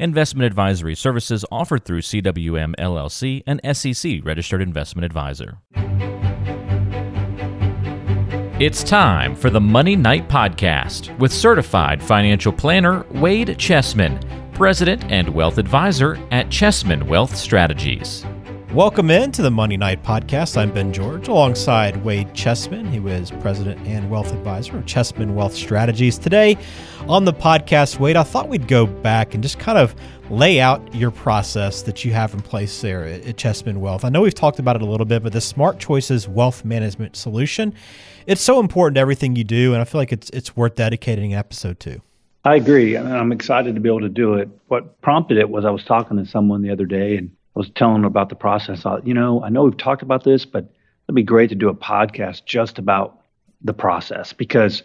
Investment advisory services offered through CWM LLC, an SEC registered investment advisor. It's time for the Money Night Podcast with certified financial planner Wade Chessman, president and wealth advisor at Chessman Wealth Strategies. Welcome in to the Money Night Podcast. I'm Ben George alongside Wade Chessman, who is president and wealth advisor of Chessman Wealth Strategies. Today on the podcast, Wade, I thought we'd go back and just kind of lay out your process that you have in place there at, Chessman Wealth. I know we've talked about it a little bit, but the Smart Choices Wealth Management Solution, it's so important to everything you do, and I feel like it's it's worth dedicating an episode to. I agree. and I'm excited to be able to do it. What prompted it was I was talking to someone the other day and I was telling them about the process. I thought, you know, I know we've talked about this, but it'd be great to do a podcast just about the process because,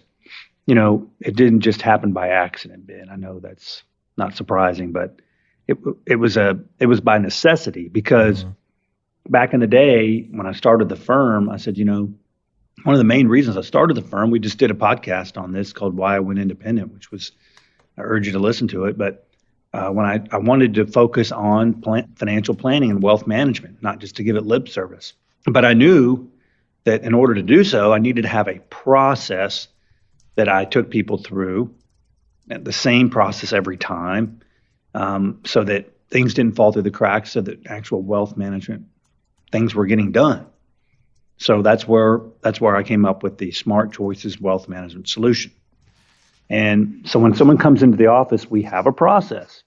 you know, it didn't just happen by accident, Ben. I know that's not surprising, but it it was a it was by necessity because mm-hmm. back in the day when I started the firm, I said, you know, one of the main reasons I started the firm, we just did a podcast on this called Why I Went Independent, which was I urge you to listen to it, but uh, when I, I wanted to focus on plan, financial planning and wealth management, not just to give it lip service. But I knew that in order to do so, I needed to have a process that I took people through, the same process every time, um, so that things didn't fall through the cracks, so that actual wealth management things were getting done. So that's where that's where I came up with the Smart Choices Wealth Management Solution. And so when someone comes into the office, we have a process.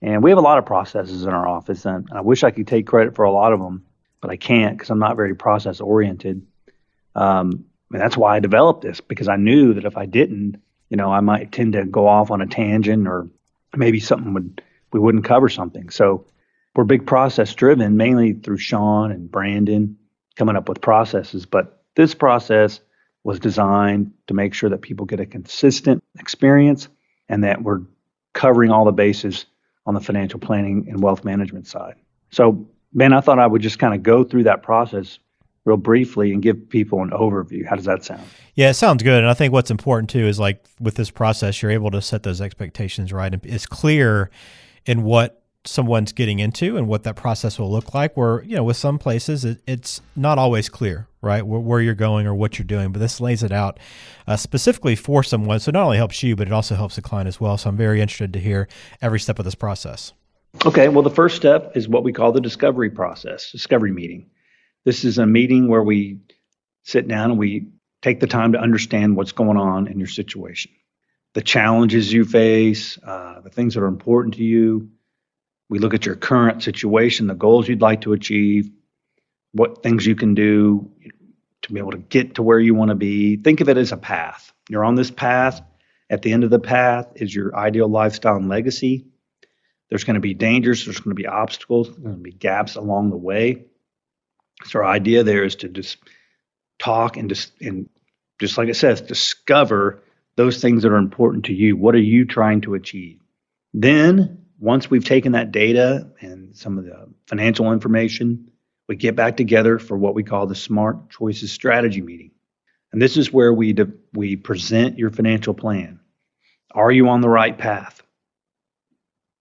And we have a lot of processes in our office, and I wish I could take credit for a lot of them, but I can't because I'm not very process oriented. Um, and that's why I developed this because I knew that if I didn't, you know, I might tend to go off on a tangent or maybe something would we wouldn't cover something. So we're big process driven, mainly through Sean and Brandon coming up with processes. But this process was designed to make sure that people get a consistent experience and that we're covering all the bases on the financial planning and wealth management side. So, Ben, I thought I would just kind of go through that process real briefly and give people an overview. How does that sound? Yeah, it sounds good. And I think what's important too is like with this process, you're able to set those expectations right. And it's clear in what someone's getting into and what that process will look like. Where, you know, with some places, it, it's not always clear, right, where, where, you're going or what you're doing. But this lays it out uh, specifically for someone. So it not only helps you, but it also helps the client as well. So I'm very interested to hear every step of this process. Okay. Well, the first step is what we call the discovery process, discovery meeting. This is a meeting where we sit down and we take the time to understand what's going on in your situation, the challenges you face, uh, the things that are important to you we look at your current situation, the goals you'd like to achieve, what things you can do to be able to get to where you want to be. Think of it as a path. You're on this path. At the end of the path is your ideal lifestyle and legacy. There's going to be dangers, there's going to be obstacles, there's going to be gaps along the way. So our idea there is to just talk and just and just like it says, discover those things that are important to you. What are you trying to achieve? Then once we've taken that data and some of the financial information, we get back together for what we call the Smart Choices Strategy Meeting. And this is where we, de- we present your financial plan. Are you on the right path?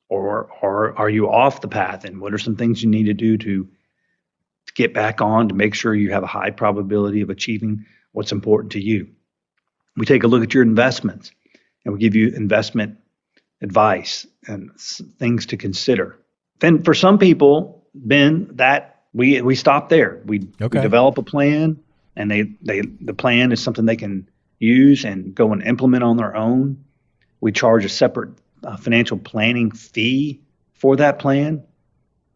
Or, or are you off the path? And what are some things you need to do to, to get back on to make sure you have a high probability of achieving what's important to you? We take a look at your investments and we give you investment advice and things to consider. Then for some people, Ben, that we we stop there. We, okay. we develop a plan, and they they the plan is something they can use and go and implement on their own. We charge a separate uh, financial planning fee for that plan,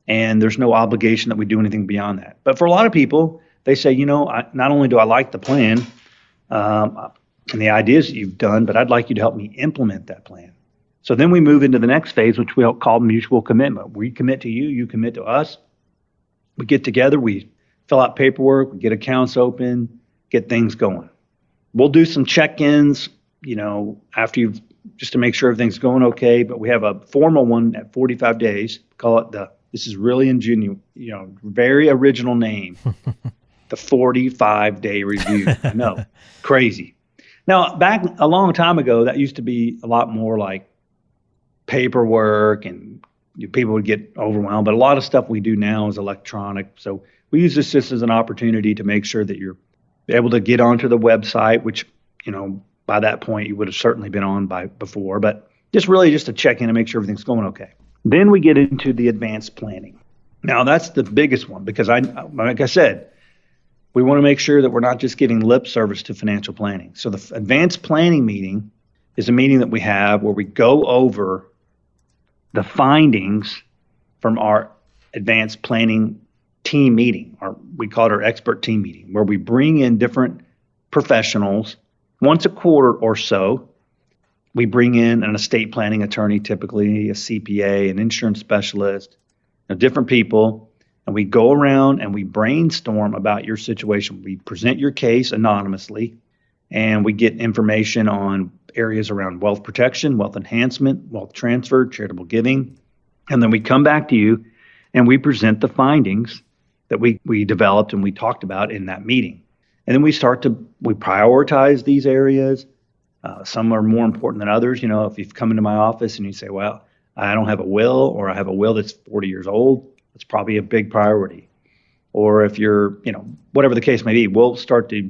and there's no obligation that we do anything beyond that. But for a lot of people, they say, you know, I, not only do I like the plan um, and the ideas that you've done, but I'd like you to help me implement that plan. So then we move into the next phase, which we'll call mutual commitment. We commit to you, you commit to us. We get together, we fill out paperwork, we get accounts open, get things going. We'll do some check-ins, you know, after you've just to make sure everything's going okay. But we have a formal one at 45 days. Call it the. This is really ingenious, you know, very original name. the 45 day review. No, crazy. Now, back a long time ago, that used to be a lot more like paperwork and people would get overwhelmed. But a lot of stuff we do now is electronic. So we use this just as an opportunity to make sure that you're able to get onto the website, which, you know, by that point you would have certainly been on by before, but just really just to check in and make sure everything's going okay. Then we get into the advanced planning. Now that's the biggest one because I, like I said, we want to make sure that we're not just giving lip service to financial planning. So the advanced planning meeting is a meeting that we have where we go over the findings from our advanced planning team meeting, or we call it our expert team meeting, where we bring in different professionals once a quarter or so. We bring in an estate planning attorney, typically a CPA, an insurance specialist, you know, different people, and we go around and we brainstorm about your situation. We present your case anonymously, and we get information on areas around wealth protection, wealth enhancement, wealth transfer, charitable giving. And then we come back to you and we present the findings that we, we developed and we talked about in that meeting. And then we start to we prioritize these areas. Uh, some are more important than others. You know, if you've come into my office and you say, "Well, I don't have a will," or "I have a will that's 40 years old," that's probably a big priority. Or if you're, you know, whatever the case may be, we'll start to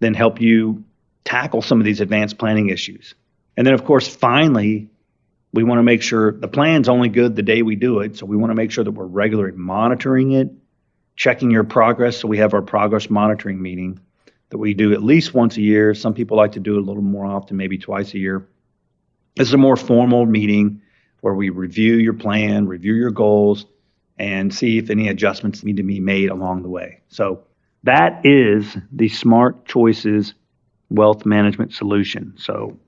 then help you tackle some of these advanced planning issues. And then, of course, finally, we want to make sure the plan's only good the day we do it. So we want to make sure that we're regularly monitoring it, checking your progress. So we have our progress monitoring meeting that we do at least once a year. Some people like to do it a little more often, maybe twice a year. This is a more formal meeting where we review your plan, review your goals, and see if any adjustments need to be made along the way. So that is the Smart Choices wealth management solution. So,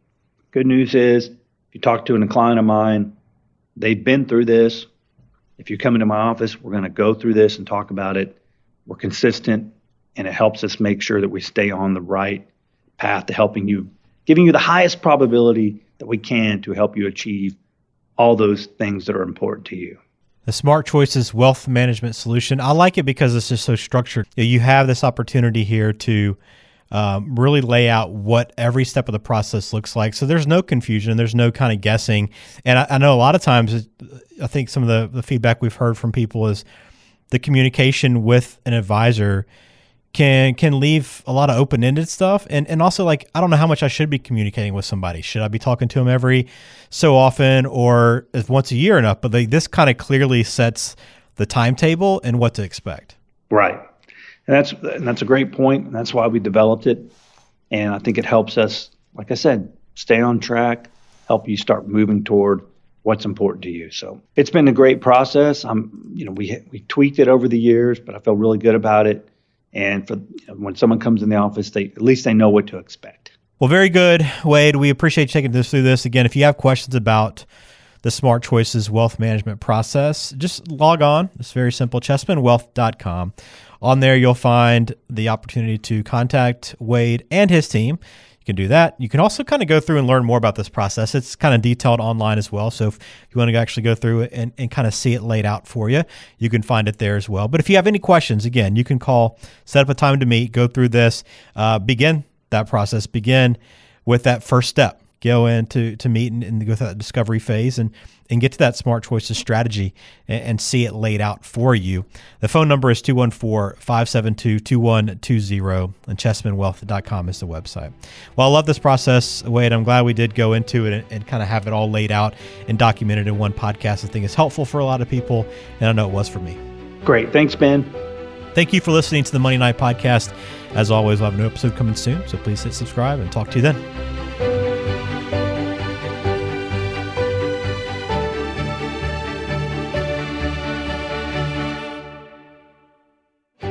good news is if you talk to a client of mine, they've been through this. If you come into my office, we're going to go through this and talk about it. We're consistent, and it helps us make sure that we stay on the right path to helping you, giving you the highest probability that we can to help you achieve all those things that are important to you. The Smart Choices Wealth Management Solution. I like it because it's just so structured. You have this opportunity here to um, really lay out what every step of the process looks like. So there's no confusion, there's no kind of guessing. And I, I know a lot of times, I think some of the, the feedback we've heard from people is the communication with an advisor can can leave a lot of open ended stuff, and and also like I don't know how much I should be communicating with somebody. Should I be talking to them every so often or once a year enough? But like, this kind of clearly sets the timetable and what to expect. Right. And that's and that's a great point, and that's why we developed it. And I think it helps us, like I said, stay on track, help you start moving toward what's important to you. So it's been a great process. I'm, you know, we we tweaked it over the years, but I feel really good about it. And for you know, when someone comes in the office, they at least they know what to expect. Well, very good, Wade. We appreciate you taking us through this. Again, if you have questions about the Smart Choices wealth management process, just log on. It's very simple, chessmanwealth.com. On there, you'll find the opportunity to contact Wade and his team. You can do that. You can also kind of go through and learn more about this process. It's kind of detailed online as well. So if you want to actually go through it and, and kind of see it laid out for you, you can find it there as well. But if you have any questions, again, you can call, set up a time to meet, go through this, uh, begin that process, begin with that first step go into to meet and, and, go through that discovery phase and and get to that smart choices strategy and, and see it laid out for you. The phone number is 214-572-2120 and chessmanwealth.com is the website. Well, I love this process, Wade. I'm glad we did go into it and, and kind of have it all laid out and documented in one podcast. I think it's helpful for a lot of people, and I know it was for me. Great. Thanks, Ben. Thank you for listening to the Money Night Podcast. As always, we'll have a new episode coming soon, so please hit subscribe and talk to you then.